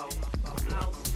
phone. House.